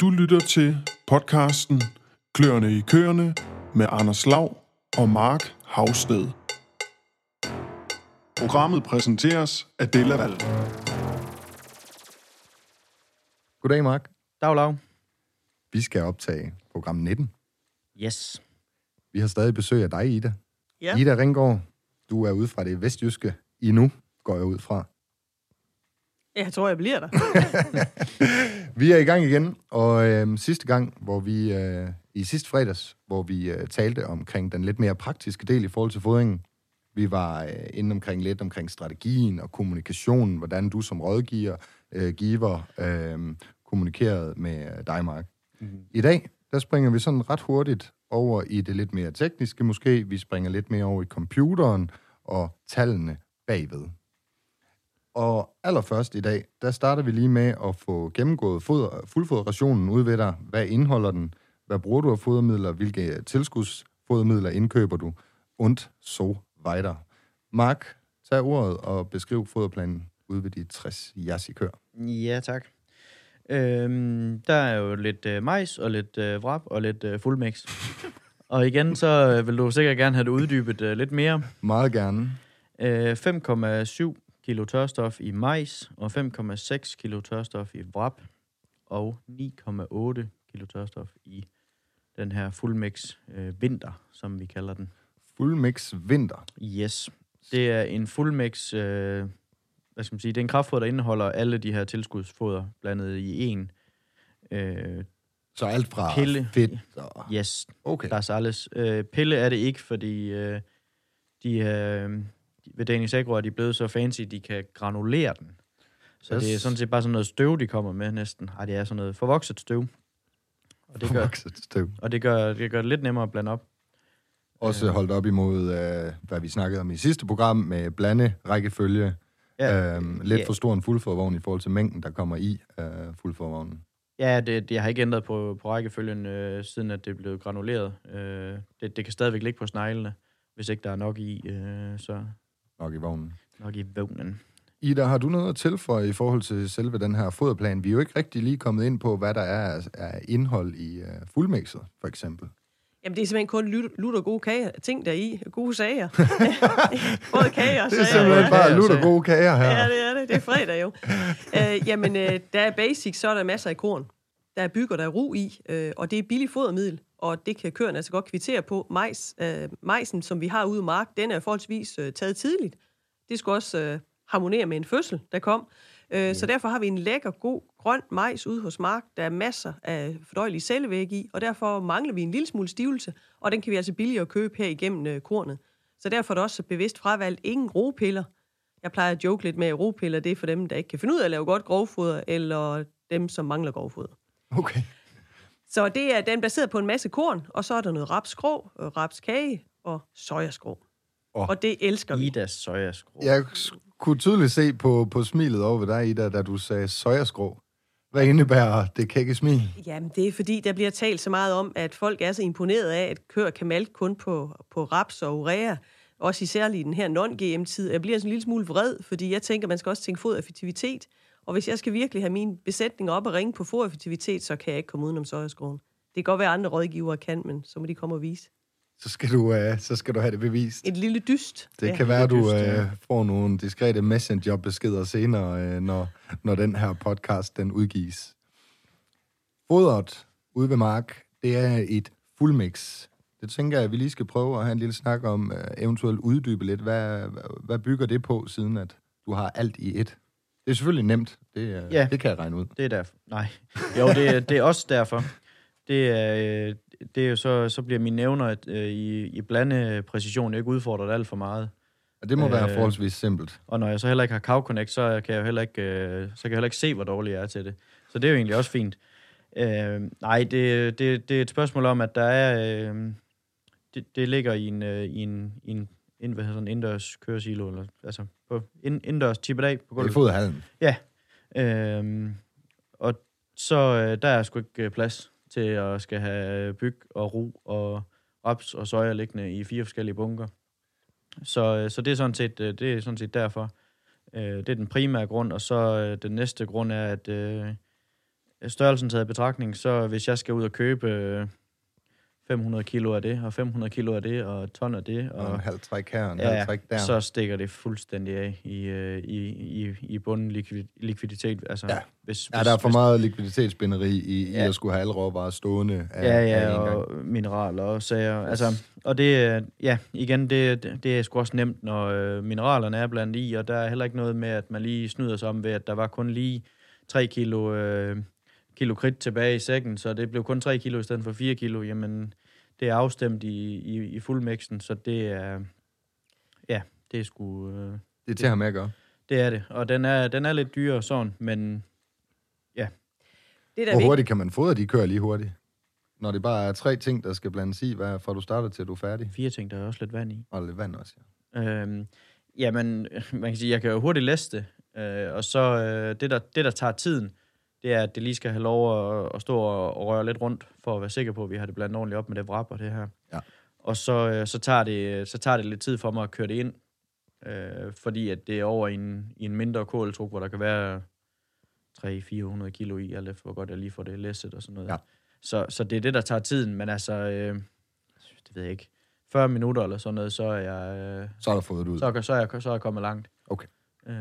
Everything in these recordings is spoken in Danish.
Du lytter til podcasten Kløerne i køerne med Anders Lav og Mark Havsted. Programmet præsenteres af Della Val. Goddag, Mark. Dag, Lav. Vi skal optage program 19. Yes. Vi har stadig besøg af dig, Ida. Ja. Ida Ringgaard, du er ude fra det vestjyske i nu, går jeg ud fra. Jeg tror, jeg bliver der. Vi er i gang igen, og øh, sidste gang, hvor vi øh, i sidste fredags, hvor vi øh, talte omkring den lidt mere praktiske del i forhold til fodringen. Vi var øh, inde omkring lidt omkring strategien og kommunikationen, hvordan du som rådgiver, øh, giver, øh, kommunikerede med dig, Mark. Mm-hmm. I dag, der springer vi sådan ret hurtigt over i det lidt mere tekniske måske. Vi springer lidt mere over i computeren og tallene bagved. Og allerførst i dag, der starter vi lige med at få gennemgået foder, fuldfoderrationen ud ved dig. Hvad indeholder den? Hvad bruger du af fodermidler? Hvilke tilskudsfodermidler indkøber du? Und so weiter. Mark, tag ordet og beskriv foderplanen ud ved de 60 jassikør. Ja, tak. Øhm, der er jo lidt øh, majs og lidt øh, vrap og lidt øh, fuldmix. og igen, så øh, vil du sikkert gerne have det uddybet øh, lidt mere. Meget gerne. Øh, 5,7 kilo tørstof i majs og 5,6 kilo tørstof i vrap og 9,8 kilo tørstof i den her fuldmix øh, vinter, som vi kalder den. Fuldmix vinter. Yes. Det er en fuldmix, øh, hvad skal man sige, det er en kraftfoder, der indeholder alle de her tilskudsfoder blandet i en. Øh, Så alt fra Pille. fedt og... yes, Okay. Lars alles. Øh, pille er det ikke, fordi øh, de, øh, ved Danish Agro er de blevet så fancy, de kan granulere den. Så Yes. det er sådan set bare sådan noget støv, de kommer med næsten. Ej, det er sådan noget forvokset støv. Og det gør, støv. og det gør, det gør det lidt nemmere at blande op. Også holdt op imod, øh, hvad vi snakkede om i sidste program, med blande rækkefølge. Ja, øhm, lidt ja. for stor en fuldforvogn i forhold til mængden, der kommer i øh, fuldforvognen. Ja, det, det har ikke ændret på, på rækkefølgen, øh, siden at det er blevet granuleret. Øh, det, det kan stadigvæk ligge på sneglene, hvis ikke der er nok i, øh, så Nok i vognen. nok i vågnen. Ida, har du noget at tilføje i forhold til selve den her foderplan? Vi er jo ikke rigtig lige kommet ind på, hvad der er af- indhold i uh, fuldmixet, for eksempel. Jamen, det er simpelthen kun lut- lutter gode kager, ting der er i. Gode sager. Både kager og Det er sager. simpelthen ja. bare lutter gode kager her. Ja, det er det. Det er fredag jo. øh, jamen, øh, der er basic, så er der masser af korn. Der er bygger, der er ro i, øh, og det er billig fodermiddel, og det kan køerne altså godt kvittere på. Majs, øh, majsen, som vi har ude i mark, den er forholdsvis øh, taget tidligt. Det skulle også øh, harmonere med en fødsel, der kom. Øh, Så derfor har vi en lækker, god, grøn majs ude hos Mark. Der er masser af fordøjelige cellevæg i, og derfor mangler vi en lille smule stivelse, og den kan vi altså billigere købe her igennem øh, kornet. Så derfor er det også bevidst fravalgt ingen ropiller. Jeg plejer at joke lidt med, at ropiller det er for dem, der ikke kan finde ud af at lave godt grovfoder, eller dem, som mangler grovfoder. Okay. Så det er den er baseret på en masse korn, og så er der noget rapsgrå, øh, rapskage og sojaskrå. Oh. Og det elsker vi. Idas sojaskrå. Jeg kunne tydeligt se på, på smilet over ved dig, Ida, da du sagde sojaskrå. Hvad indebærer det kække smil? Jamen, det er fordi, der bliver talt så meget om, at folk er så imponeret af, at køer kan malke kun på, på raps og urea. Også især i den her non-GM-tid. Jeg bliver sådan en lille smule vred, fordi jeg tænker, man skal også tænke fodereffektivitet. Og hvis jeg skal virkelig have min besætning op og ringe på fodereffektivitet, så kan jeg ikke komme udenom sojaskruen. Det kan godt være, at andre rådgivere kan, men så må de komme og vise. Så skal du, øh, så skal du have det bevist. Et lille dyst. Det ja. kan være, du dyst, ja. øh, får nogle diskrete messenger-beskeder senere, øh, når, når den her podcast den udgives. Fodret ude ved Mark, det er et fuldmix. Det tænker jeg, at vi lige skal prøve at have en lille snak om, øh, eventuelt uddybe lidt. Hvad, hvad- hvad bygger det på, siden at du har alt i et? Det er selvfølgelig nemt. Det, øh, Ja. det kan jeg regne ud. Det er derfor. Nej. Jo, det, er- det er også derfor. Det er, øh, det er jo så, så bliver mine nævner at, øh, i, i blandepræcision ikke udfordret alt for meget. Og det må øh, være forholdsvis simpelt. Og når jeg så heller ikke har Cow Connect, så kan jeg jo heller ikke, øh, så kan jeg heller ikke se, hvor dårlig jeg er til det. Så det er jo egentlig også fint. Øh, nej, det, det, det er et spørgsmål om, at der er... Øh, det, det ligger i en, øh, i en, i en ind, hvad hedder sådan, indendørs køresilo, eller, altså på ind, indendørs tippet af på I gulvet. foderhallen. Ja. Øhm, og så øh, der er sgu ikke øh, plads til at skal have byg og ro og raps og soja liggende i fire forskellige bunker. Så, øh, så det, er sådan set, øh, det er sådan set derfor. Øh, det er den primære grund, og så øh, den næste grund er, at, øh, størrelsen taget i betragtning, så hvis jeg skal ud og købe øh, 500 kilo af det, og 500 kilo af det, og ton af det, Og og en halv træk her, en ja, halv træk der. så stikker det fuldstændig af i, øh, i, i, i bunden likvid, likviditet. Altså, Ja. hvis, Ja, der er for hvis, meget likviditetsbinderi i, i Ja. at skulle have alle råvarer stående af, Ja, af ja, gang. og mineraler og sager. Altså, og det, er- ja, igen, det, det, det er sgu også nemt, når øh, mineralerne er blandt i, og der er heller ikke noget med, at man lige snyder sig om ved, at der var kun lige 3 kilo, øh, kilo kridt tilbage i sækken, så det blev kun 3 kilo i stedet for 4 kilo. Jamen, det er afstemt i, i, i fuldmixen, så det er, ja, det er sgu, øh, Det er til ham at gøre. det er det. Og den er, den er lidt dyrere sådan, men Det er da Hvor hurtigt kan man fodre de kører lige hurtigt? Når det bare er tre ting, der skal blandes i, hvad, fra du starter til du er færdig. fire ting, der er også lidt vand i. Og lidt vand også, ja. Øhm, jamen, man kan sige, jeg kan jo hurtigt læse det, øh, og så øh, det, der, det, der tager tiden, det er, at det lige skal have lov at, at stå og, og røre lidt rundt, for at være sikker på, at vi har det blandet ordentligt op med det vrap og det her. Ja. Og så, øh, så, tager det, så tager det lidt tid for mig at køre det ind, øh, fordi at det er over i en, i en mindre kåltruk, hvor der kan være 300-400 kilo i, alt efter hvor godt jeg lige får det læsset og sådan noget. Ja. Så, så det er det, der tager tiden, men altså, øh, det ved jeg ikke, 40 minutter eller sådan noget, så er jeg... Øh, Så er der fået det ud. så, så, er jeg, så er jeg kommet langt. Okay. Øh,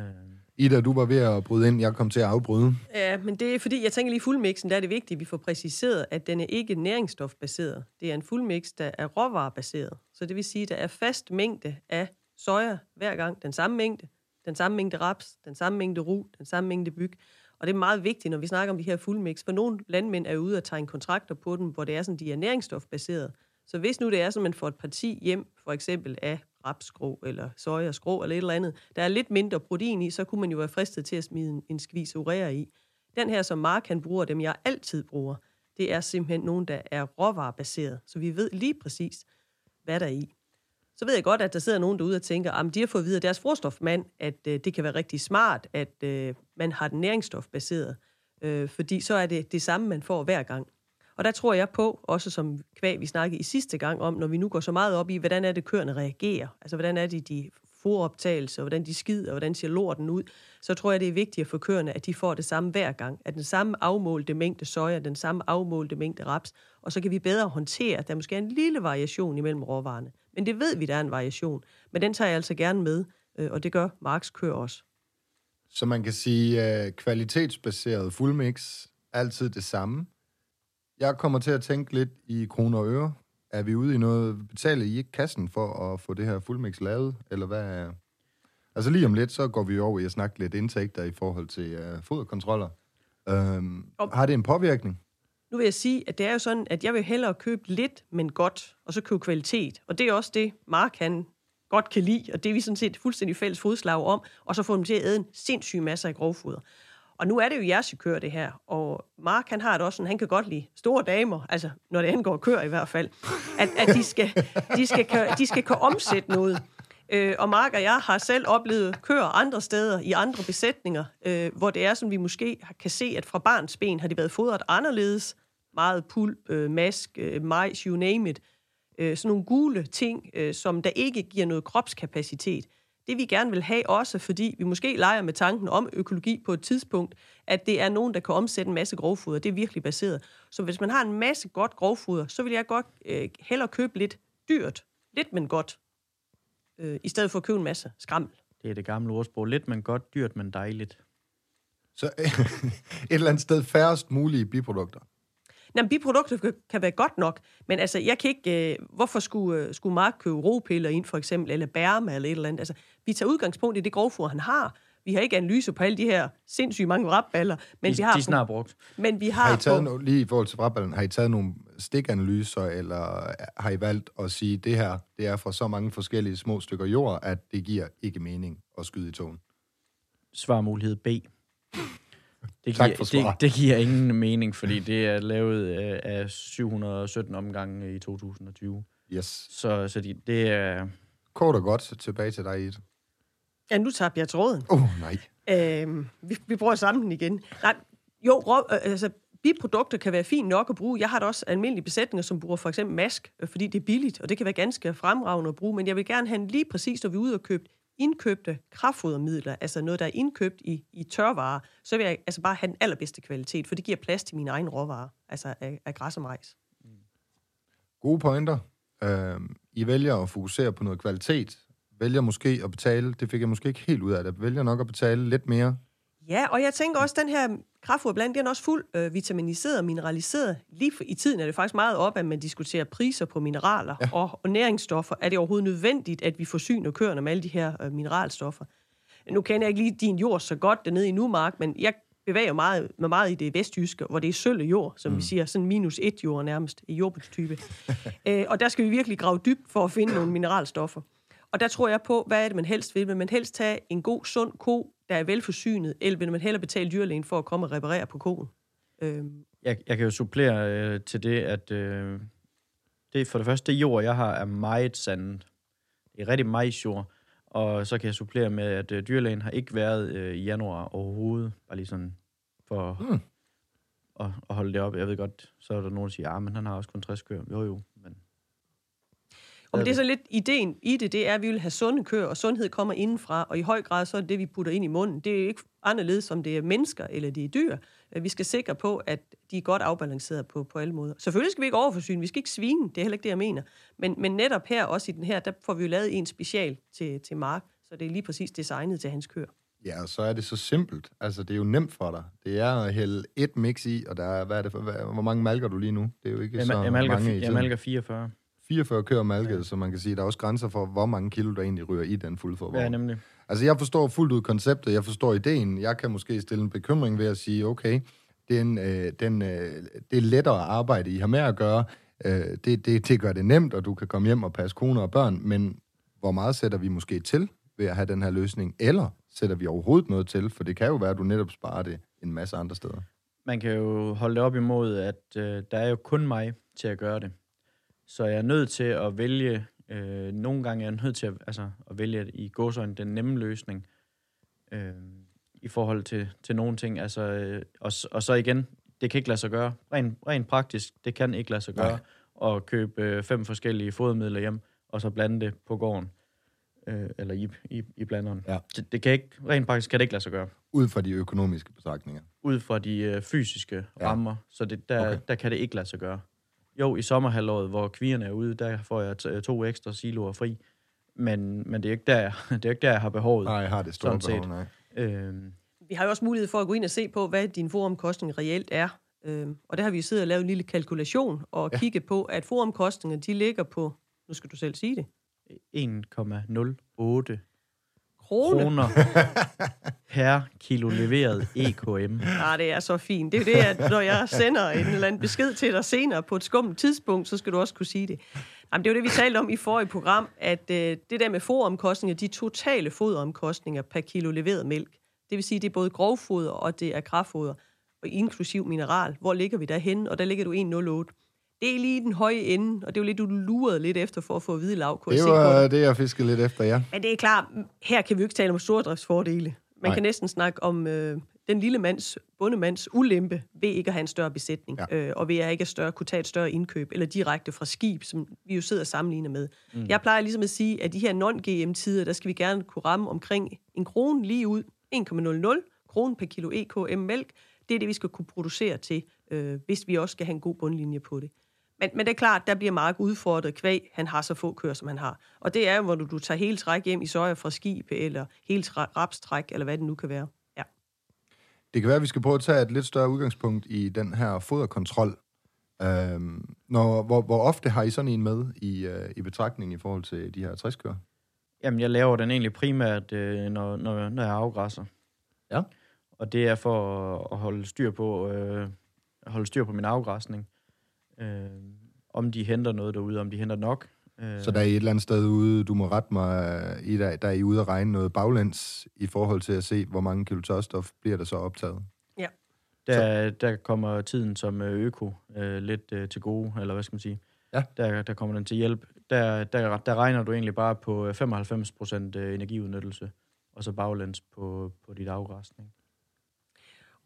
Ida, du var ved at bryde ind. Jeg kom til at afbryde. Ja, men det er fordi, jeg tænker lige fuldmixen, der er det vigtigt, at vi får præciseret, at den er ikke næringsstofbaseret. Det er en fuldmix, der er råvarebaseret. Så det vil sige, at der er fast mængde af soja hver gang. Den samme mængde. Den samme mængde raps, den samme mængde ru, den samme mængde byg. Og det er meget vigtigt, når vi snakker om de her fuldmix, for nogle landmænd er ude og tegne kontrakter på dem, hvor det er sådan, de er næringsstofbaseret. Så hvis nu det er sådan, at man får et parti hjem, for eksempel af rapsgrå eller sojaskrå eller et eller andet, der er lidt mindre protein i, så kunne man jo være fristet til at smide en, en skvis urea i. Den her, som Mark han bruger, dem jeg altid bruger, det er simpelthen nogen, der er råvarebaseret. Så vi ved lige præcis, hvad der er i. Så ved jeg godt, at der sidder nogen derude og tænker, at de har fået at vide af deres forstofmand, at øh, det kan være rigtig smart, at øh, man har den næringsstofbaseret. Øh, fordi så er det det samme, man får hver gang. Og der tror jeg på, også som kvæg vi snakkede i sidste gang om, når vi nu går så meget op i, hvordan er det køerne reagerer, altså hvordan er det de foroptagelser, hvordan de skider, hvordan ser lorten ud, så tror jeg, det er vigtigt for køerne, at de får det samme hver gang. At den samme afmålte mængde soja, den samme afmålte mængde raps, og så kan vi bedre håndtere, at der måske er en lille variation imellem råvarerne. Men det ved vi, der er en variation. Men den tager jeg altså gerne med, øh, og det gør Marks køer også. Så man kan sige, uh, kvalitetsbaseret fuldmix, altid det samme. Jeg kommer til at tænke lidt i kroner og øre. Er vi ude i noget, betaler I ikke kassen for at få det her fuldmix lavet, eller hvad er... Altså lige om lidt, så går vi over i at snakke lidt indtægter i forhold til uh, foderkontroller. Um, Om- har det en påvirkning? Nu vil jeg sige, at det er jo sådan, at jeg vil hellere købe lidt, men godt, og så købe kvalitet. Og det er også det, Mark han godt kan lide, og det er vi sådan set fuldstændig fælles fodslag om, og så få dem til at æde en sindssyg masse af grovfoder. Og nu er det jo jeres kører det her, og Mark han har det også sådan, han kan godt lide store damer, altså når det angår køer i hvert fald, at, at de, skal, de, skal, kan- de skal kunne omsætte noget. Øh, og Mark og jeg har selv oplevet køer andre steder, i andre besætninger, øh, hvor det er som vi måske kan se, at fra barns ben har de været fodret anderledes. Meget pulp, øh, mask, øh, majs, you name it. Øh, sådan nogle gule ting, øh, som der ikke giver noget kropskapacitet. Det vi gerne vil have også, fordi vi måske leger med tanken om økologi på et tidspunkt, at det er nogen, der kan omsætte en masse grovfoder. Det er virkelig baseret. Så hvis man har en masse godt grovfoder, så vil jeg godt øh, hellere købe lidt dyrt. Lidt, men godt. Øh, I stedet for at købe en masse skrammel. det er det gamle ordsprog. Lidt, men godt, dyrt, men dejligt. Så et eller andet sted færrest mulige biprodukter. Jamen, biprodukter kan, kan være godt nok, men altså, jeg kan ikke... Øh, hvorfor skulle, øh, skulle Mark købe ropiller ind, for eksempel, eller bærme, eller et eller andet? Altså, vi tager udgangspunkt i det grovfoder, han har. Vi har ikke analyse på alle de her sindssygt mange rapballer, men de, vi har... de er snart brugt. Men vi Har har... I taget, på, no, lige i forhold til frabalen, har I taget nogle stikanalyser, eller har I valgt at sige, at det her det er fra så mange forskellige små stykker jord, at det giver ikke mening at skyde i togen? Svarmulighed B. Det Tak giver, det, det giver ingen mening, fordi det er lavet øh, af 717 omgange i 2020. Yes. Så, så de, det er... Kort og godt tilbage til dig, Ida. ja, nu tabte jeg tråden. Åh, oh, nej. Øh, vi, vi prøver sammen igen. Nej, jo, rå, øh, altså, biprodukter kan være fint nok at bruge. Jeg har da også almindelige besætninger, som bruger for eksempel mask, øh, fordi det er billigt, og det kan være ganske fremragende at bruge, men jeg vil gerne have en lige præcis, når vi er ude og købe indkøbte kraftfodermidler, altså noget, der er indkøbt i, i tørvarer, så vil jeg altså bare have den allerbedste kvalitet, for det giver plads til mine egne råvarer, altså af, af græs og majs. Gode pointer. Øh, I vælger at fokusere på noget kvalitet. Vælger måske at betale, det fik jeg måske ikke helt ud af det, vælger nok at betale lidt mere. Ja, og jeg tænker også, at den her kraftfoderblanding, den er også fuld øh, vitaminiseret og mineraliseret. Lige for, i tiden er det faktisk meget op, at man diskuterer priser på mineraler ja. og, og næringsstoffer. Er det overhovedet nødvendigt, at vi forsyner køerne med alle de her øh, mineralstoffer? Nu kender jeg ikke lige din jord så godt dernede i Numark, men jeg bevæger meget, mig meget i det vestjyske, hvor det er sølle jord, som mm. vi siger, sådan minus et jord nærmest, i jordbrugstype. øh, og der skal vi virkelig grave dybt for at finde nogle mineralstoffer. Og der tror jeg på, hvad er det, man helst vil? Vil man helst have en god, sund ko, der er velforsynet, eller vil man hellere betale dyrlægen for at komme og reparere på koen? Øhm. Jeg, jeg kan jo supplere øh, til det, at øh, det for det første, det jord, jeg har, er meget sandet. Det er rigtig majsjord. Og så kan jeg supplere med, at øh, dyrlægen har ikke været øh, i januar overhovedet. Bare lige sådan for mm. at, at holde det op. Jeg ved godt, så er der nogen, der siger, ja, ah, men han har også kun 60 køer. Jo, jo, men og det er så lidt ideen i det, det er, at vi vil have sunde køer, og sundhed kommer indenfra, og i høj grad så er det det, vi putter ind i munden. Det er ikke anderledes, som det er mennesker eller det er dyr. Vi skal sikre på, at de er godt afbalanceret på, på alle måder. Selvfølgelig skal vi ikke overforsyne, vi skal ikke svine, det er heller ikke det, jeg mener. Men, men netop her, også i den her, der får vi jo lavet en special til, til Mark, så det er lige præcis designet til hans køer. Ja, og så er det så simpelt. Altså, det er jo nemt for dig. Det er at hælde et mix i, og der er, hvad er det for, hvad, hvor mange malker du lige nu? Det er jo ikke jeg, så jeg malker, mange i Jeg malker 44. 44 køer malket, ja. så man kan sige, der er også grænser for, hvor mange kilo, der egentlig ryger i den fuldfodvogn. Ja, nemlig. Altså, jeg forstår fuldt ud konceptet, jeg forstår ideen. Jeg kan måske stille en bekymring ved at sige, okay, den, øh, den, øh, det er lettere arbejde, I har med at gøre. Øh, det, det, det gør det nemt, og du kan komme hjem og passe kone og børn, men hvor meget sætter vi måske til ved at have den her løsning? Eller sætter vi overhovedet noget til? For det kan jo være, at du netop sparer det en masse andre steder. Man kan jo holde det op imod, at øh, der er jo kun mig til at gøre det. Så jeg er nødt til at vælge, øh, nogle gange er jeg nødt til at, altså, at vælge i gåsøjne den nemme løsning, øh, i forhold til, til nogle ting. Altså, øh, og, og så igen, det kan ikke lade sig gøre. Rent, rent praktisk, det kan ikke lade sig gøre Nej. at købe øh, fem forskellige fodermidler hjem, og så blande det på gården. Øh, eller i, i, i blanderen. Ja. Det, det kan ikke, rent praktisk kan det ikke lade sig gøre. Ud fra de økonomiske betragtninger? Ud fra de øh, fysiske ja. rammer. Så det, der, okay. der kan det ikke lade sig gøre. Jo, i sommerhalvåret, hvor kvierne er ude, der får jeg to ekstra siloer fri. Men, men det, er ikke der, det er ikke der, jeg har behovet. Nej, jeg har det store behov, nej. Øhm. Vi har jo også mulighed for at gå ind og se på, hvad din foromkostning reelt er. Øhm, og der har vi siddet og lavet en lille kalkulation og ja. kigge på, at foromkostningerne, de ligger på, nu skal du selv sige det. 1,08 Krone. kroner per kilo leveret EKM. Nej, det er så fint. Det er det, at når jeg sender en eller anden besked til dig senere på et skummelt tidspunkt, så skal du også kunne sige det. Jamen, det er jo det, vi talte om i forrige program, at øh, det der med foderomkostninger, de totale foderomkostninger per kilo leveret mælk, det vil sige, det er både grovfoder og det er kraftfoder, og inklusiv mineral. Hvor ligger vi derhen? Og der ligger du 1,08 det er lige den høje ende, og det er jo lidt, du lurede lidt efter for at få at vide lav. Det var det, jeg fiskede lidt efter, ja. Men det er klart, her kan vi jo ikke tale om stordriftsfordele. Man Nej. kan næsten snakke om øh, den lille mands, bundemands ulempe ved ikke at have en større besætning, ja. øh, og ved at ikke større, kunne tage et større indkøb, eller direkte fra skib, som vi jo sidder og sammenligner med. Mm. Jeg plejer ligesom at sige, at de her non-GM-tider, der skal vi gerne kunne ramme omkring en krone lige ud, 1,00 kroner per kilo EKM mælk. Det er det, vi skal kunne producere til, øh, hvis vi også skal have en god bundlinje på det. Men, men det er klart, der bliver Mark udfordret kvæg, han har så få køer, som han har. Og det er jo, hvor du, du tager hele træk hjem i soja fra skib, eller hele rapstræk, eller hvad det nu kan være. Ja. Det kan være, at vi skal prøve at tage et lidt større udgangspunkt i den her foderkontrol. Øhm, når, hvor, hvor ofte har I sådan en med i, øh, i betragtning i forhold til de her 60 køer? Jamen, jeg laver den egentlig primært, øh, når, når, når jeg afgræsser. Ja. Og det er for at holde styr på, øh, holde styr på min afgræsning. Øh, om de henter noget derude, om de henter nok. Øh, så der er et eller andet sted ude, du må rette mig, i der, der er I ude at regne noget baglæns i forhold til at se, hvor mange kilo tørstof bliver der så optaget? Ja. Der, der kommer tiden som øh, øko øh, lidt øh, til gode, eller hvad skal man sige. Ja. Der, der kommer den til hjælp. Der, der, der regner du egentlig bare på 95% øh, energiudnyttelse, og så baglæns på, på dit afgræsning.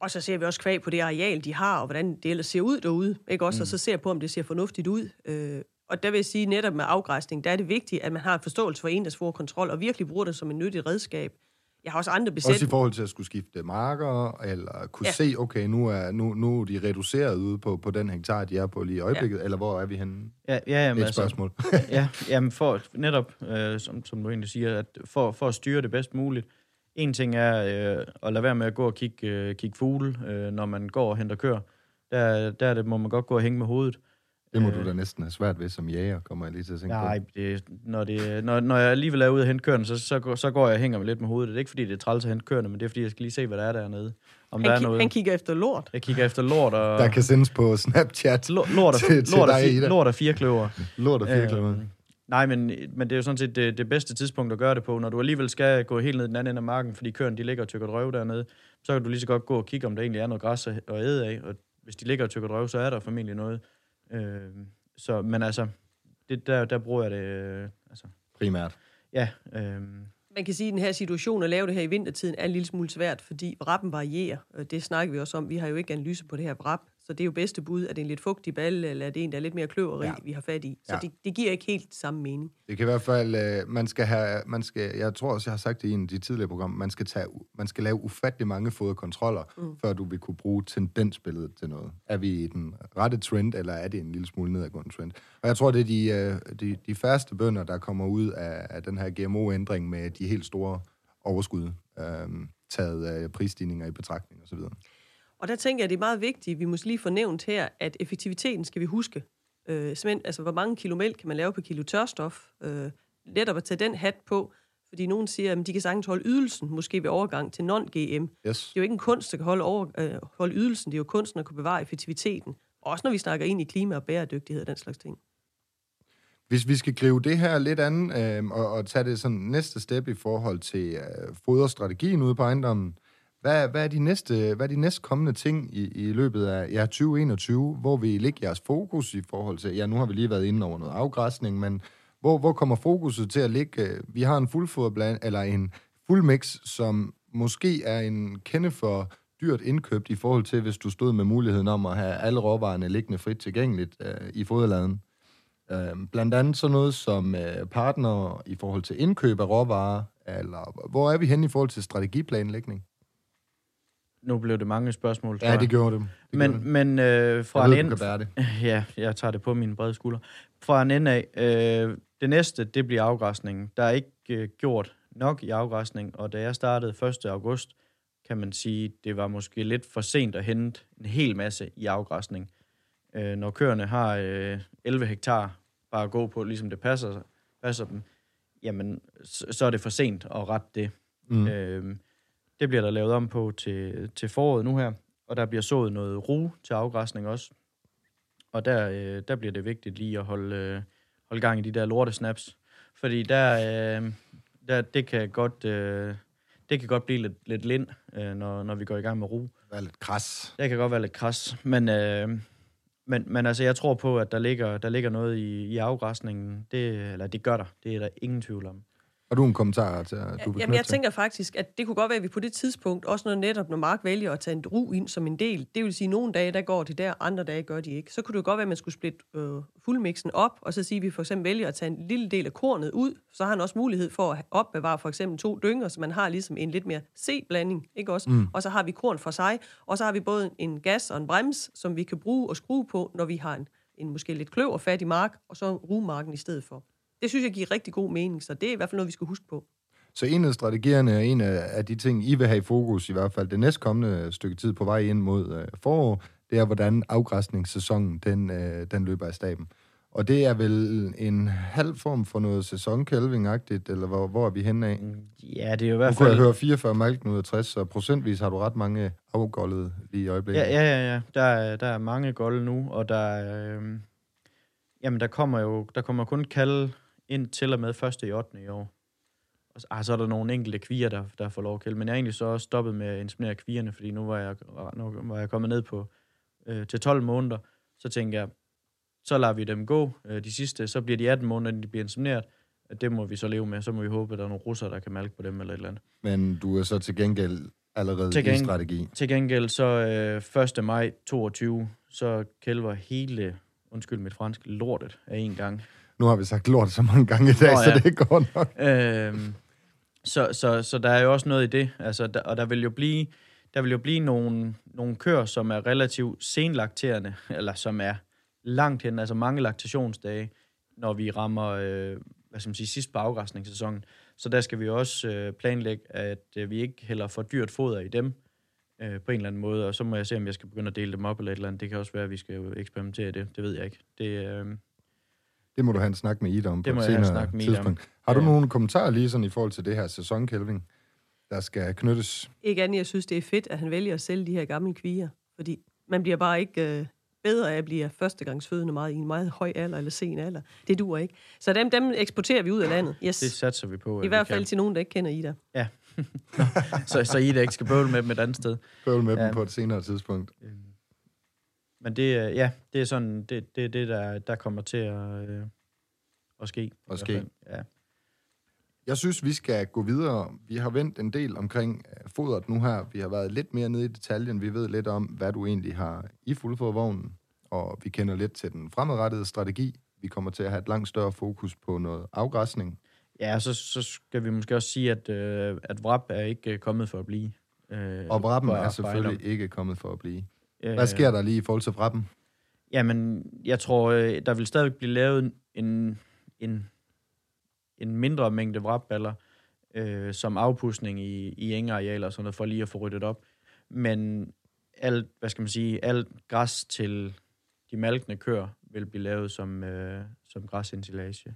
Og så ser vi også kvæg på det areal, de har, og hvordan det ellers ser ud derude. Ikke også? Mm. Og så ser på, om det ser fornuftigt ud. Øh, Og der vil jeg sige, netop med afgræsning, der er det vigtigt, at man har en forståelse for en, der kontrol, og virkelig bruger det som en nyttig redskab. Jeg har også andre besæt... Også i forhold til at skulle skifte marker, eller kunne ja. se, okay, nu er, nu, nu er de reduceret ude på, på den hektar, de er på lige i øjeblikket, ja. eller hvor er vi henne? Ja, ja jamen, Et altså, spørgsmål. ja, jamen for netop, øh, som, som du egentlig siger, at for, for at styre det bedst muligt, en ting er øh, at lade være med at gå og kigge, øh, kigge fugle, øh, når man går og henter kør. Der, der det, må man godt gå og hænge med hovedet. Det må øh, du da næsten have svært ved som jæger, kommer jeg lige til at tænke nej, på. Nej, når, det, når, når jeg alligevel er ude og hente køerne, så, så, så går jeg og hænger mig lidt med hovedet. Det er ikke, fordi det er træls at hente køerne, men det er, fordi jeg skal lige se, hvad der er dernede. Om han, der er noget. han kigger efter lort. Jeg kigger efter lort. Og, der kan sendes på Snapchat lort, lort, og, til, til lort, og, fi, lort og fire kløver. Lort og fire kløver. Øh, nej, men, men det er jo sådan set det, det bedste tidspunkt at gøre det på, når du alligevel skal gå helt ned den anden ende af marken, fordi køerne de ligger og tykker drøv dernede, så kan du lige så godt gå og kigge, om der egentlig er noget græs at æde af, og hvis de ligger og tykker drøv, så er der formentlig noget. Øh, så, men altså, det, der, der bruger jeg det... Øh, altså, Primært. Ja. Øh, man kan sige, at den her situation at lave det her i vintertiden er en lille smule svært, fordi rappen varierer. Det snakker vi også om. Vi har jo ikke analyse på det her rap, så det er jo bedste bud. Er det en lidt fugtig balle, eller er det en, der er lidt mere kløveri, ja. vi har fat i? Så ja. det, det giver ikke helt samme mening. Det kan i hvert fald, øh, man skal have, man skal, jeg tror også, jeg har sagt det i en af de tidligere programmer, man skal, tage, man skal lave ufattelig mange foderkontroller, mm. før du vil kunne bruge tendensbilledet til noget. Er vi i den rette trend, eller er det en lille smule nedadgående trend? Og jeg tror, det er de, øh, de, de færreste bønder, der kommer ud af, af den her GMO-ændring med de helt store overskud, øh, taget af prisstigninger i betragtning osv. Og der tænker jeg, det er meget vigtigt, at vi måske lige får nævnt her, at effektiviteten skal vi huske. Øh, altså, hvor mange kilo mælk kan man lave på kilo tørstof? Øh, lettere at tage den hat på, fordi nogen siger, at de kan sagtens holde ydelsen, måske ved overgang til non-GM. Yes. Det er jo ikke en kunst, der kan holde, over, øh, holde ydelsen, det er jo kunsten at kunne bevare effektiviteten. Også når vi snakker ind i klima og bæredygtighed og den slags ting. Hvis vi skal gribe det her lidt an, øh, og, og tage det sådan næste step i forhold til øh, foderstrategien ude på ejendommen, hvad, hvad, er de næste, hvad er de næste kommende ting i, i løbet af ja, 2021? Hvor vil I lægge jeres fokus i forhold til... Ja, nu har vi lige været inde over noget afgræsning, men hvor, hvor kommer fokuset til at ligge? Vi har en fuldfoderbland, eller en fuldmix, som måske er en kende for dyrt indkøbt i forhold til, hvis du stod med muligheden om at have alle råvarerne liggende frit tilgængeligt øh, i foderladen. Øh, blandt andet sådan noget som øh, partner i forhold til indkøb af råvarer, eller hvor er vi hen i forhold til strategiplanlægning? Nu blev det mange spørgsmål, Ja, det gjorde det. det men gjorde det. men øh, fra jeg en ved, end... Ja, jeg tager det på mine brede skuldre. Fra en ende af, øh, det næste, det bliver afgræsningen. Der er ikke øh, gjort nok i afgræsning, og da jeg startede 1. august, kan man sige, det var måske lidt for sent at hente en hel masse i afgræsning. Øh, når køerne har øh, 11 hektar bare at gå på, ligesom det passer, passer dem, jamen, så, så er det for sent at rette det. Mm. Øh, det bliver der lavet om på til, til foråret nu her, og der bliver sået noget ru til afgræsning også. Og der, øh, der bliver det vigtigt lige at holde, øh, holde gang i de der lortesnaps, fordi der, øh, der det kan godt... Øh, det kan godt blive lidt, lidt lind, øh, når, når vi går i gang med. Det er lidt kras. Det kan godt være lidt kras, men, øh, men, men altså, jeg tror på, at der ligger, der ligger noget i, i afgræsningen. Det, eller det gør der. Det er der ingen tvivl om. Har du en kommentar til, du Jamen, jeg tænker faktisk, at det kunne godt være, at vi på det tidspunkt, også når netop når Mark vælger at tage en ru ind som en del, det vil sige, at nogle dage, der går de der, andre dage gør de ikke. Så kunne det godt være, at man skulle splitte øh, fuldmixen op, og så sige, at vi for eksempel vælger at tage en lille del af kornet ud, så har han også mulighed for at opbevare for eksempel to dynger, så man har ligesom en lidt mere C-blanding, ikke også? Mm. Og så har vi korn for sig, og så har vi både en gas og en brems, som vi kan bruge og skrue på, når vi har en, en måske lidt kløv og mark, og så rumarken i stedet for. Det synes jeg giver rigtig god mening, så det er i hvert fald noget, vi skal huske på. Så en af strategierne er en af de ting, I vil have i fokus, i hvert fald det næstkommende stykke tid på vej ind mod øh, forår, det er, hvordan afgræsningssæsonen den, øh, den løber af staben. Og det er vel en halv form for noget sæsonkælving-agtigt, eller hvor, hvor er vi henne af? Mm, ja, det er jo i hvert fald... Nu kan jeg høre 44 malken ud af 60, så procentvis har du ret mange afgåldet lige i øjeblikket. Ja, ja, ja. ja. Der, er, der er mange golde nu, og der er... Øh Jamen, der kommer jo der kommer kun kald ind til og med 1. i 8. i år. Og så, ah, så er der nogle enkelte kvier, der, der får lov at kælde. Men jeg er egentlig så også stoppet med at inseminere kvierne, fordi nu var jeg, nu var jeg kommet ned på øh, til 12 måneder. Så tænker jeg, så lader vi dem gå øh, de sidste. Så bliver de 18 måneder, de bliver insemineret. Det må vi så leve med. Så må vi håbe, at der er nogle russere, der kan malke på dem eller et eller andet. Men du er så til gengæld allerede til gengæld, i strategi? Til gengæld så øh, 1. maj 22, så kælver hele undskyld mit fransk, lortet af en gang. Nu har vi sagt lort så mange gange i dag, Nå, så ja. det går nok. Øhm, så, så, så der er jo også noget i det. Altså, der, og der vil jo blive, der vil jo blive nogle, nogle køer, som er relativt senlakterende, eller som er langt hen, altså mange laktationsdage, når vi rammer, øh, hvad skal man sige, sidst på afgræsningssæsonen. Så der skal vi også øh, planlægge, at øh, vi ikke heller får dyrt foder i dem øh, på en eller anden måde, og så må jeg se, om jeg skal begynde at dele dem op eller et eller andet. Det kan også være, at vi skal eksperimentere i det. Det ved jeg ikke. Det, øh, Det må du have en snak med Ida om Det på må et senere Ida om. tidspunkt. Har du Ja. nogle kommentarer lige sådan i forhold til det her sæsonkælving, der skal knyttes? Ikke andet, jeg synes, det er fedt, at han vælger at sælge de her gamle kvier. Fordi man bliver bare ikke øh, bedre af at blive førstegangsfødende meget i en meget høj alder eller sen alder. Det duer ikke. Så dem, dem eksporterer vi ud af landet. Yes. det satser vi på. I hvert fald kan. til nogen, der ikke kender Ida. så, så I da ikke skal bøvle med dem et andet sted. Bøvl med ja. Ja. dem på et senere tidspunkt. Men det, er- ja, det er sådan, det, det er det, der, der kommer til at, øh, at ske. At ske. Ja. Jeg synes, vi skal gå videre. Vi har vendt en del omkring øh, fodret nu her. Vi har været lidt mere nede i detaljen. Vi ved lidt om, hvad du egentlig har i fuldfodervognen, og vi kender lidt til den fremadrettede strategi. Vi kommer til at have et langt større fokus på noget afgræsning. Ja, så, så skal vi måske også sige, at, øh, at VRAP er ikke øh, kommet for at blive. Øh, Og vrappen er selvfølgelig ikke kommet for at blive. Øh, Hvad sker der lige i forhold til vrappen? Jamen, jeg tror, øh, der vil stadig blive lavet en, en, en mindre mængde vrapballer øh, som afpustning i, i engearealer og sådan noget, for lige at få ryddet op. Men alt, hvad skal man sige, alt græs til de malkende køer vil blive lavet som, øh, som græsinsilage.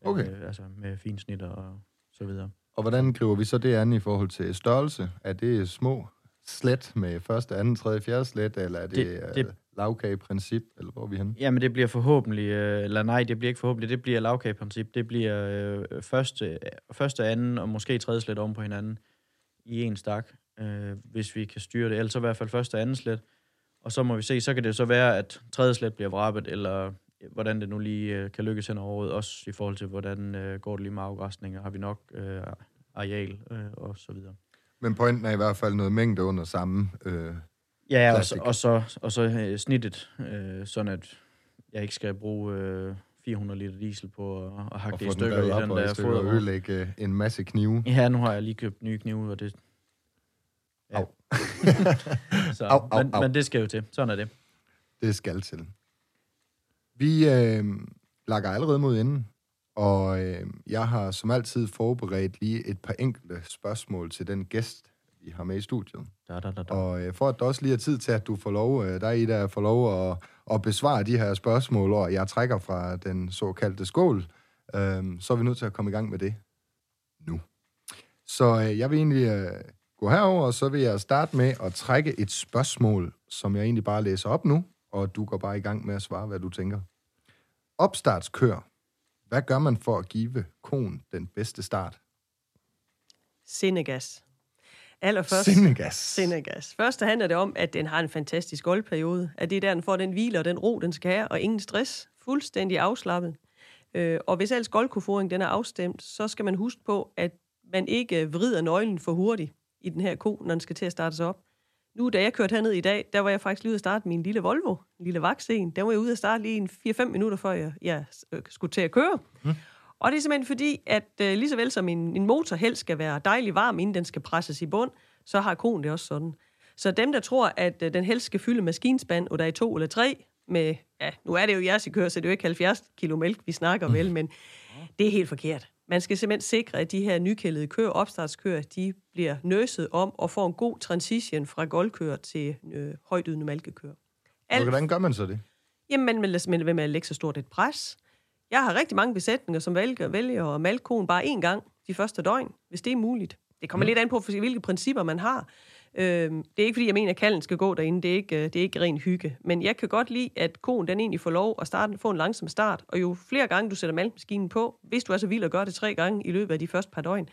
Okay. Øh, altså med finsnitter og så videre. Og hvordan griber vi så det an i forhold til størrelse? Er det små slet med første, anden, tredje, fjerde slet, eller er det, Det- det, det- det... lavkageprincip, eller hvor er vi henne? Jamen, det bliver forhåbentlig, øh, eller nej, det bliver ikke forhåbentlig, det bliver lavkageprincip. Det bliver øh, første, første, anden og måske tredje slet om på hinanden i en stak, øh, hvis vi kan styre det. Ellers så i hvert fald første og anden slet. Og så må vi se, så kan det så være, at tredje slet bliver vrappet, eller øh, hvordan det nu lige øh, kan lykkes hen over året, også i forhold til, hvordan øh, går det lige med afgræsninger. Har vi nok øh, areal øh, og så videre. Men pointen er i hvert fald noget mængde under samme. Øh, Ja, og så, og så, og så øh, snittet, øh, sådan at jeg ikke skal bruge øh, 400 liter diesel på at, at hakke og det i stykker i den der stykker og ødelægge øh, en masse knive. Ja, nu har jeg lige købt nye knive, og det... Ja. Au. så, Au, au, men, au. men det skal jo til. Sådan er det. Det skal til. Vi øh, lakker allerede mod enden, og øh, jeg har som altid forberedt lige et par enkelte spørgsmål til den gæst, vi har med i studiet. Da, da, da, da. Og øh, for at der også lige er tid til, at du får lov, øh, dig Ida, får lov at, at besvare de her spørgsmål, og jeg trækker fra den såkaldte skål, øh, så er vi nødt til at komme i gang med det nu. Så øh, jeg vil egentlig øh, gå herover, og så vil jeg starte med at trække et spørgsmål, som jeg egentlig bare læser op nu, og du går bare i gang med at svare, hvad du tænker. Opstartskør. Hvad gør man for at give konen den bedste start? Sendegas. Allerførst. Sendegas. Sendegas. Først handler det om, at den har en fantastisk goldperiode. At det er der, den får den hvile og den ro, den skal have, og ingen stress. Fuldstændig afslappet. Øh, og hvis ellers goldkoforing den er afstemt, så skal man huske på, at man ikke vrider nøglen for hurtigt i den her ko, når den skal til at startes op. Nu, da jeg kørte herned i dag, der var jeg faktisk lige ude at starte min lille Volvo, en lille vaksen. Der var jeg ude at starte lige en 4-5 minutter, før jeg, jeg øh, skulle til at køre. Mm. Og det er simpelthen fordi, at øh, lige så vel som en, en motor helst skal være dejlig varm, inden den skal presses i bund, så har konen det også sådan. Så dem, der tror, at øh, den helst skal fylde maskinspand, og der er to eller tre, med, ja, nu er det jo jeres i kør, så det er jo ikke 70 kilo mælk, vi snakker vel, men det er helt forkert. Man skal simpelthen sikre, at de her nykældede køer, opstartskøer, de bliver nøset om og får en god transition fra goldkør til øh, højdydende malkekør. Og hvordan gør man så det? Jamen, man vil simpelthen ved med at lægge så stort et pres. Jeg har rigtig mange besætninger, som vælger, vælger at malke koen bare én gang de første døgn, hvis det er muligt. Det kommer mm. lidt an på, hvilke principper man har. Øh, det er ikke, fordi jeg mener, at kalden skal gå derinde. Det er, ikke, øh, det er ikke ren hygge. Men jeg kan godt lide, at koen den egentlig får lov at starte, få en langsom start. Og jo flere gange du sætter malkemaskinen på, hvis du er så vild at gøre det tre gange i løbet af de første par døgn,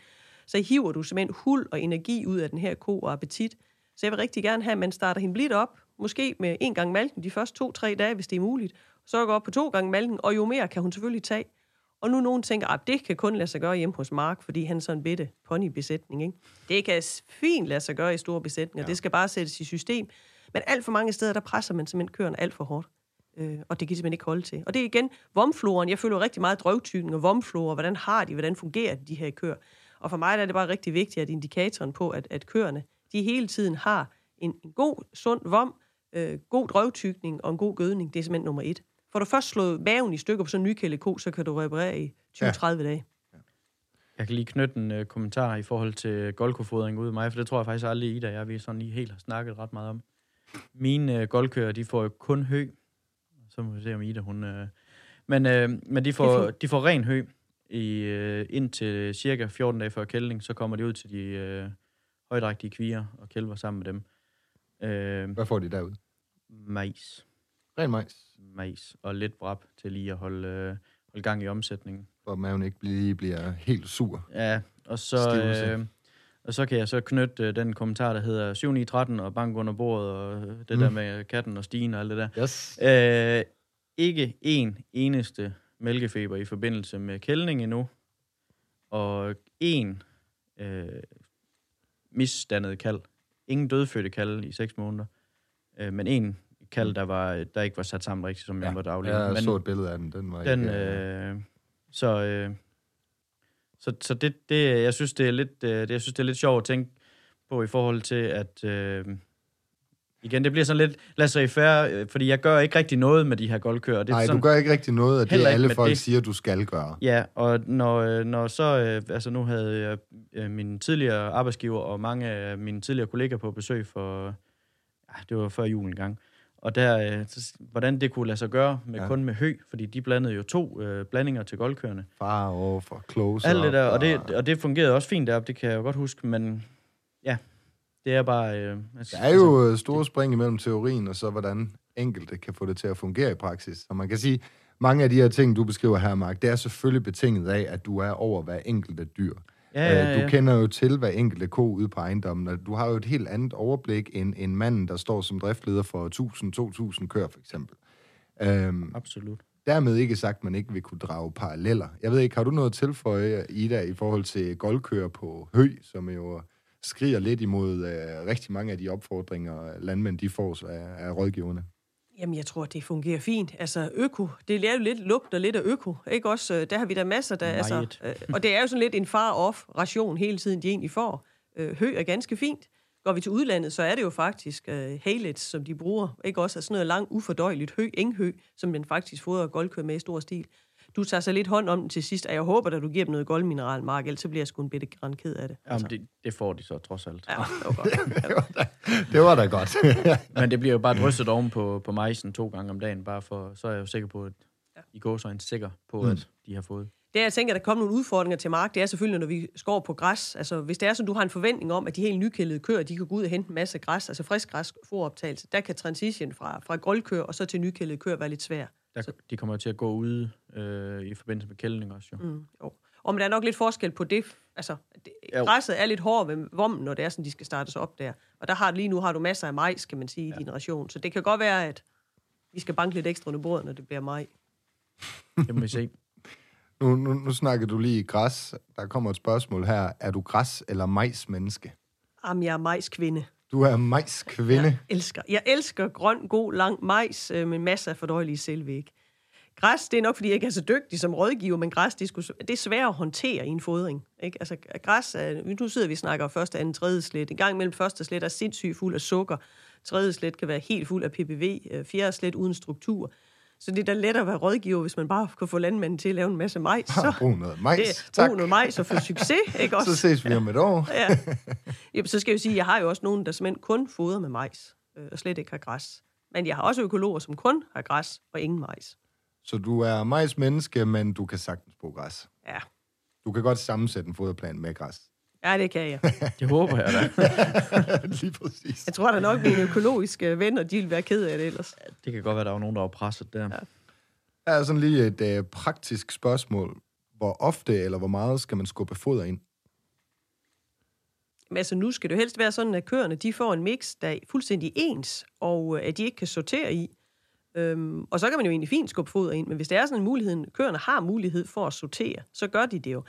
så hiver du simpelthen hul og energi ud af den her ko og appetit. Så jeg vil rigtig gerne have, at man starter hende blidt op, måske med en gang malken de første to-tre dage, hvis det er muligt. Så går op på to gange malken, og jo mere kan hun selvfølgelig tage. Og nu nogen tænker, at det kan kun lade sig gøre hjemme hos Mark, fordi han er sådan en bitte ponybesætning. Ikke? Det kan fint lade sig gøre i store besætninger. Ja. Det skal bare sættes i system. Men alt for mange steder, der presser man simpelthen køerne alt for hårdt. Øh, og det kan de simpelthen ikke holde til. Og det er igen vomfloren. Jeg føler rigtig meget drøvtykning og vomflora. Hvordan har de, hvordan fungerer de her køer? Og for mig er det bare rigtig vigtigt, at indikatoren på, at, at køerne, de hele tiden har en, en god, sund vom, øh, god drøvtykning og en god gødning. Det er simpelthen nummer et. For du først slået maven i stykker på sådan en nykældet ko, så kan du reparere i 20-30 ja. dage. Jeg kan lige knytte en uh, kommentar i forhold til golkofodring ud af mig, for det tror jeg faktisk aldrig, Ida og jeg vi sådan lige helt har snakket ret meget om. Mine uh, golkører, de får jo kun hø. Så må vi se, om Ida hun... Uh... Men, uh, men de, får, de får ren hø i, uh, ind til cirka 14 dage før kældning, så kommer de ud til de uh, højdrægtige kvier og kælver sammen med dem. Uh, Hvad får de derud? Mais. Ren mais? Mais og lidt brab til lige at holde, uh, holde gang i omsætningen hvor maven ikke lige bliver helt sur. Ja, og så, øh, og så kan jeg så knytte øh, den kommentar, der hedder 7 9 13 og bank under bordet, og det mm. der med katten og stigen og alt det der. Yes. Øh, ikke en eneste mælkefeber i forbindelse med kældning endnu, og en øh, misdannet kald. Ingen dødfødte kald i 6 måneder, øh, men en kald, mm. der, var, der ikke var sat sammen rigtigt, som ja. jeg var daglig. Jeg men så et billede af den. Den var den, ikke... Øh, så, øh, så, så det, det, jeg synes, det er lidt, øh, det, jeg synes, det er lidt sjovt at tænke på i forhold til, at øh, igen, det bliver sådan lidt lad sig færre, øh, fordi jeg gør ikke rigtig noget med de her goldkører. Det Nej, sådan, du gør ikke rigtig noget af det, alle folk det. siger, du skal gøre. Ja, og når, øh, når så, øh, altså nu havde jeg øh, min tidligere arbejdsgiver og mange af mine tidligere kolleger på besøg for, ja, det var før julen gang, og der, øh, så, hvordan det kunne lade sig gøre med ja. kun med hø, fordi de blandede jo to øh, blandinger til goldkørende. Far og for close Alt det der, og det, og det fungerede også fint deroppe, det kan jeg jo godt huske, men ja, det er bare... Øh, altså, der er jo altså, store spring imellem teorien og så, hvordan enkelte kan få det til at fungere i praksis. Så man kan sige, mange af de her ting, du beskriver her, Mark, det er selvfølgelig betinget af, at du er over hver enkelte dyr. Ja, ja, ja. Du kender jo til hver enkelte ko ude på ejendommen, og du har jo et helt andet overblik end en mand, der står som driftleder for 1000-2000 køer, for eksempel. Øhm, Absolut. Dermed ikke sagt, at man ikke vil kunne drage paralleller. Jeg ved ikke, har du noget at tilføje, Ida, i forhold til goldkøer på hø, som jo skriger lidt imod øh, rigtig mange af de opfordringer, landmænd de får af, af rådgiverne? Jamen, jeg tror, det fungerer fint. Altså, øko, det er jo lidt lugt og lidt af øko, ikke også? Øh, der har vi da masser, der... Altså, øh, og det er jo sådan lidt en far-off-ration hele tiden, de egentlig får. Øh, hø er ganske fint. Går vi til udlandet, så er det jo faktisk øh, halets, som de bruger. Ikke også? Altså sådan noget lang, ufordøjeligt hø, enghø, som man faktisk fodrer goldkød med i stor stil. Du tager så lidt hånd om den til sidst, og jeg håber, at du giver dem noget goldmineral, Mark, ellers så bliver jeg sgu en bitte græn ked af det. Jamen, altså. det, det får de så trods alt. Ja, det var godt. det, var da, det var da godt. Men det bliver jo bare drysset oven på, på majsen to gange om dagen, bare for, så er jeg jo sikker på, at I går så en sikker på, mm. at de har fået. Det, jeg tænker, der kommer nogle udfordringer til Mark, det er selvfølgelig, når vi skår på græs. Altså, hvis det er sådan, du har en forventning om, at de helt nykældede køer, de kan gå ud og hente en masse græs, altså frisk græs foroptagelse, der kan transition fra, fra grønkør og så til nykældede køer være lidt svær. Der, så. De kommer til at gå ude øh, i forbindelse med kældning også, jo. Mm, jo. Og men der er nok lidt forskel på det. Altså, det, græsset er lidt hårdt ved vommen, når det er sådan, de skal startes op der. Og der har lige nu har du masser af majs, kan man sige, ja. i din ration. Så det kan godt være, at vi skal banke lidt ekstra under bordet, når det bliver maj. Det må vi se. Nu, nu, nu snakker du lige græs. Der kommer et spørgsmål her. Er du græs- eller majs-menneske? Jamen, jeg er majskvinde. Du er majskvinde. Jeg elsker, jeg elsker grøn, god, lang majs øh, med masser af fordøjelige selvvæg. Græs, det er nok, fordi jeg ikke er så dygtig som rådgiver, men græs, det, skulle, det er svært at håndtere i en fodring. Ikke? Altså, græs, er, nu sidder vi og snakker første, anden, tredje slet. En gang mellem første slet er sindssygt fuld af sukker. Tredje slet kan være helt fuld af PPV. Øh, fjerde slet uden struktur. Så det er da let at være rådgiver, hvis man bare kan få landmanden til at lave en masse majs. Så brug noget majs, det, tak. Brug noget majs og få succes, ikke også? så ses vi om et år. ja. Jamen, så skal jeg jo sige, at jeg har jo også nogen, der simpelthen kun fodrer med majs, øh, og slet ikke har græs. Men jeg har også økologer, som kun har græs og ingen majs. Så du er majsmenneske, men du kan sagtens bruge græs? Ja. Du kan godt sammensætte en foderplan med græs? Ja, det kan jeg. det håber jeg da. Lige præcis. Jeg tror da nok, mine økologiske venner, de vil være ked af det ellers. Ja, det kan godt være, der var nogen, der var presset der. Ja. Der er sådan lige et uh, praktisk spørgsmål. Hvor ofte eller hvor meget skal man skubbe foder ind? Men altså, nu skal det helst være sådan, at køerne de får en mix, der er fuldstændig ens, og øh, at de ikke kan sortere i. Øhm, og så kan man jo egentlig fint skubbe foder ind, men hvis det er sådan en mulighed, køerne har mulighed for at sortere, så gør de det jo.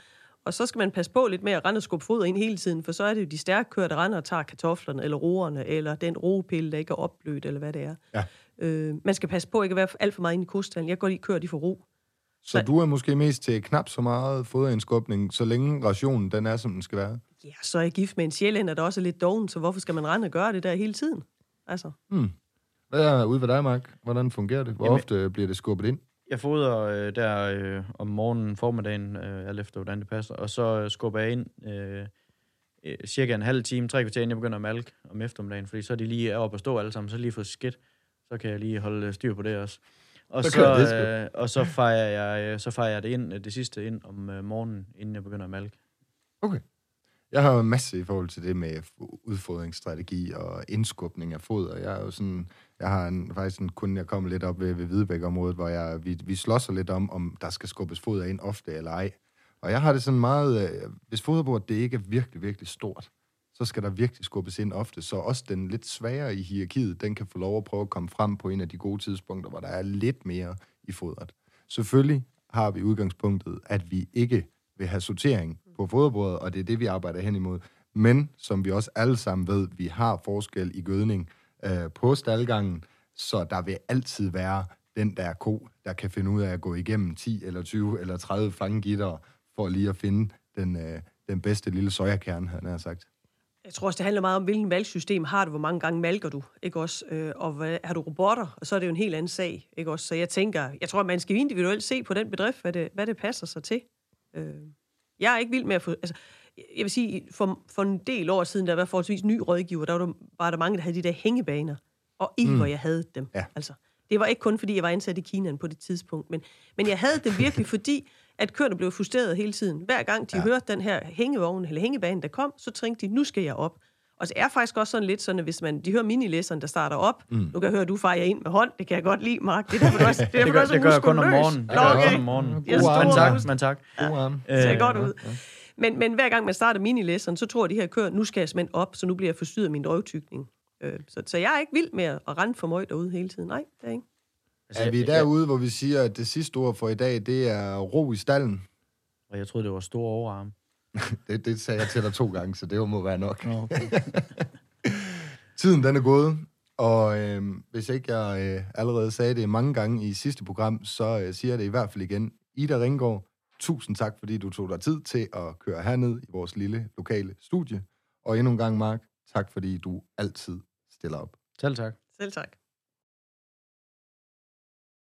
Og så skal man passe på lidt med at rende og skubbe foder ind hele tiden, for så er det jo de stærke køer, der render og tager kartoflerne, eller roerne, eller den roepille, der ikke er opblødt, eller hvad det er. Ja. Øh, man skal passe på ikke at være alt for meget inde i kostallen. Jeg godt lide køer, de får ro. Så du er måske mest til knap så meget foderindskubning, så længe rationen den er, som den skal være? Ja, så er jeg gift med en sjælænder, der også er lidt doven, så hvorfor skal man rende og gøre det der hele tiden? Altså, Hvad er ude ved dig, Mark? Hvordan fungerer det? Hvor Jamen- ofte bliver det skubbet ind? Jeg fodrer øh, der øh, om morgenen, formiddagen, øh, alt efter hvordan det passer, og så øh, skubber jeg ind øh, øh, cirka en halv time, tre kvarter, inden jeg begynder at malke om eftermiddagen, fordi så er de lige oppe at stå alle sammen, så lige fået skidt, så kan jeg lige holde øh, styr på det også. Og Så så, det øh, og så fejrer jeg, så fejrer jeg det ind, det sidste ind om øh, morgenen, inden jeg begynder at malke. Okay. Jeg har jo en masse i forhold til det med udfodringsstrategi og indskubning af foder. Jeg er jo sådan, jeg har en, faktisk en kunde, jeg kommer lidt op ved, ved Hvidebæk-området, hvor jeg, vi, vi slås lidt om, om der skal skubbes foder ind ofte eller ej. Og jeg har det sådan meget, øh, hvis foderbordet det ikke er virkelig, virkelig stort, så skal der virkelig skubbes ind ofte, så også den lidt svagere i hierarkiet, den kan få lov at prøve at komme frem på en af de gode tidspunkter, hvor der er lidt mere i fodret. Selvfølgelig har vi udgangspunktet, at vi ikke vil have sortering på foderbordet, og det er det, vi arbejder hen imod. Men som vi også alle sammen ved, vi har forskel i gødning øh, på staldgangen, så der vil altid være den der ko, der kan finde ud af at gå igennem 10 eller 20 eller 30 fangegitter for lige at finde den, øh, den bedste lille sojakerne, han har sagt. Jeg tror også, det handler meget om, hvilken valgsystem har du, hvor mange gange malker du, ikke også? Øh, og hvad, har du robotter, og så er det jo en helt anden sag, ikke også? Så jeg tænker, jeg tror, at man skal individuelt se på den bedrift, hvad det, hvad det passer sig til. Øh, jeg er ikke vild med at få... Altså, jeg vil sige, for, for en del år siden, der var forholdsvis ny rådgiver, der var der, var der mange, der havde de der hængebaner. Og i, mm. hvor jeg havde dem. Ja. Altså, det var ikke kun, fordi jeg var ansat i Kina på det tidspunkt, men, men jeg havde det virkelig, fordi at køerne blev frustreret hele tiden. Hver gang de ja. hørte den her hængevogn eller hængebane, der kom, så tænkte de, nu skal jeg op. Og så er faktisk også sådan lidt sådan, at hvis man, de hører minilæseren, der starter op, mm. nu kan jeg høre, at du fejrer ind med hånd, det kan jeg godt lide, Mark. Det er derfor, du også, det er Det derfor, gør, du også det gør jeg kun om morgenen. Det gør jeg okay. kun om morgenen. God arm. tak, men tak. God arm. Det ser godt ud. Men, men hver gang man starter minilæseren, så tror de her kører, nu skal jeg simpelthen op, så nu bliver jeg forstyrret af min drøvtykning. Øh, så, så jeg er ikke vild med at rende for møg derude hele tiden. Nej, det er ikke. Er vi derude, hvor vi siger, at det sidste ord for i dag, det er ro i stallen? Og jeg troede, det var store overarme. Det, det sagde jeg til dig to gange, så det må være nok. Nå. Tiden den er gået, og øh, hvis ikke jeg øh, allerede sagde det mange gange i sidste program, så øh, siger jeg det i hvert fald igen. Ida Ringgaard, tusind tak, fordi du tog dig tid til at køre herned i vores lille lokale studie. Og endnu en gang, Mark, tak fordi du altid stiller op. Selv tak. Selv tak.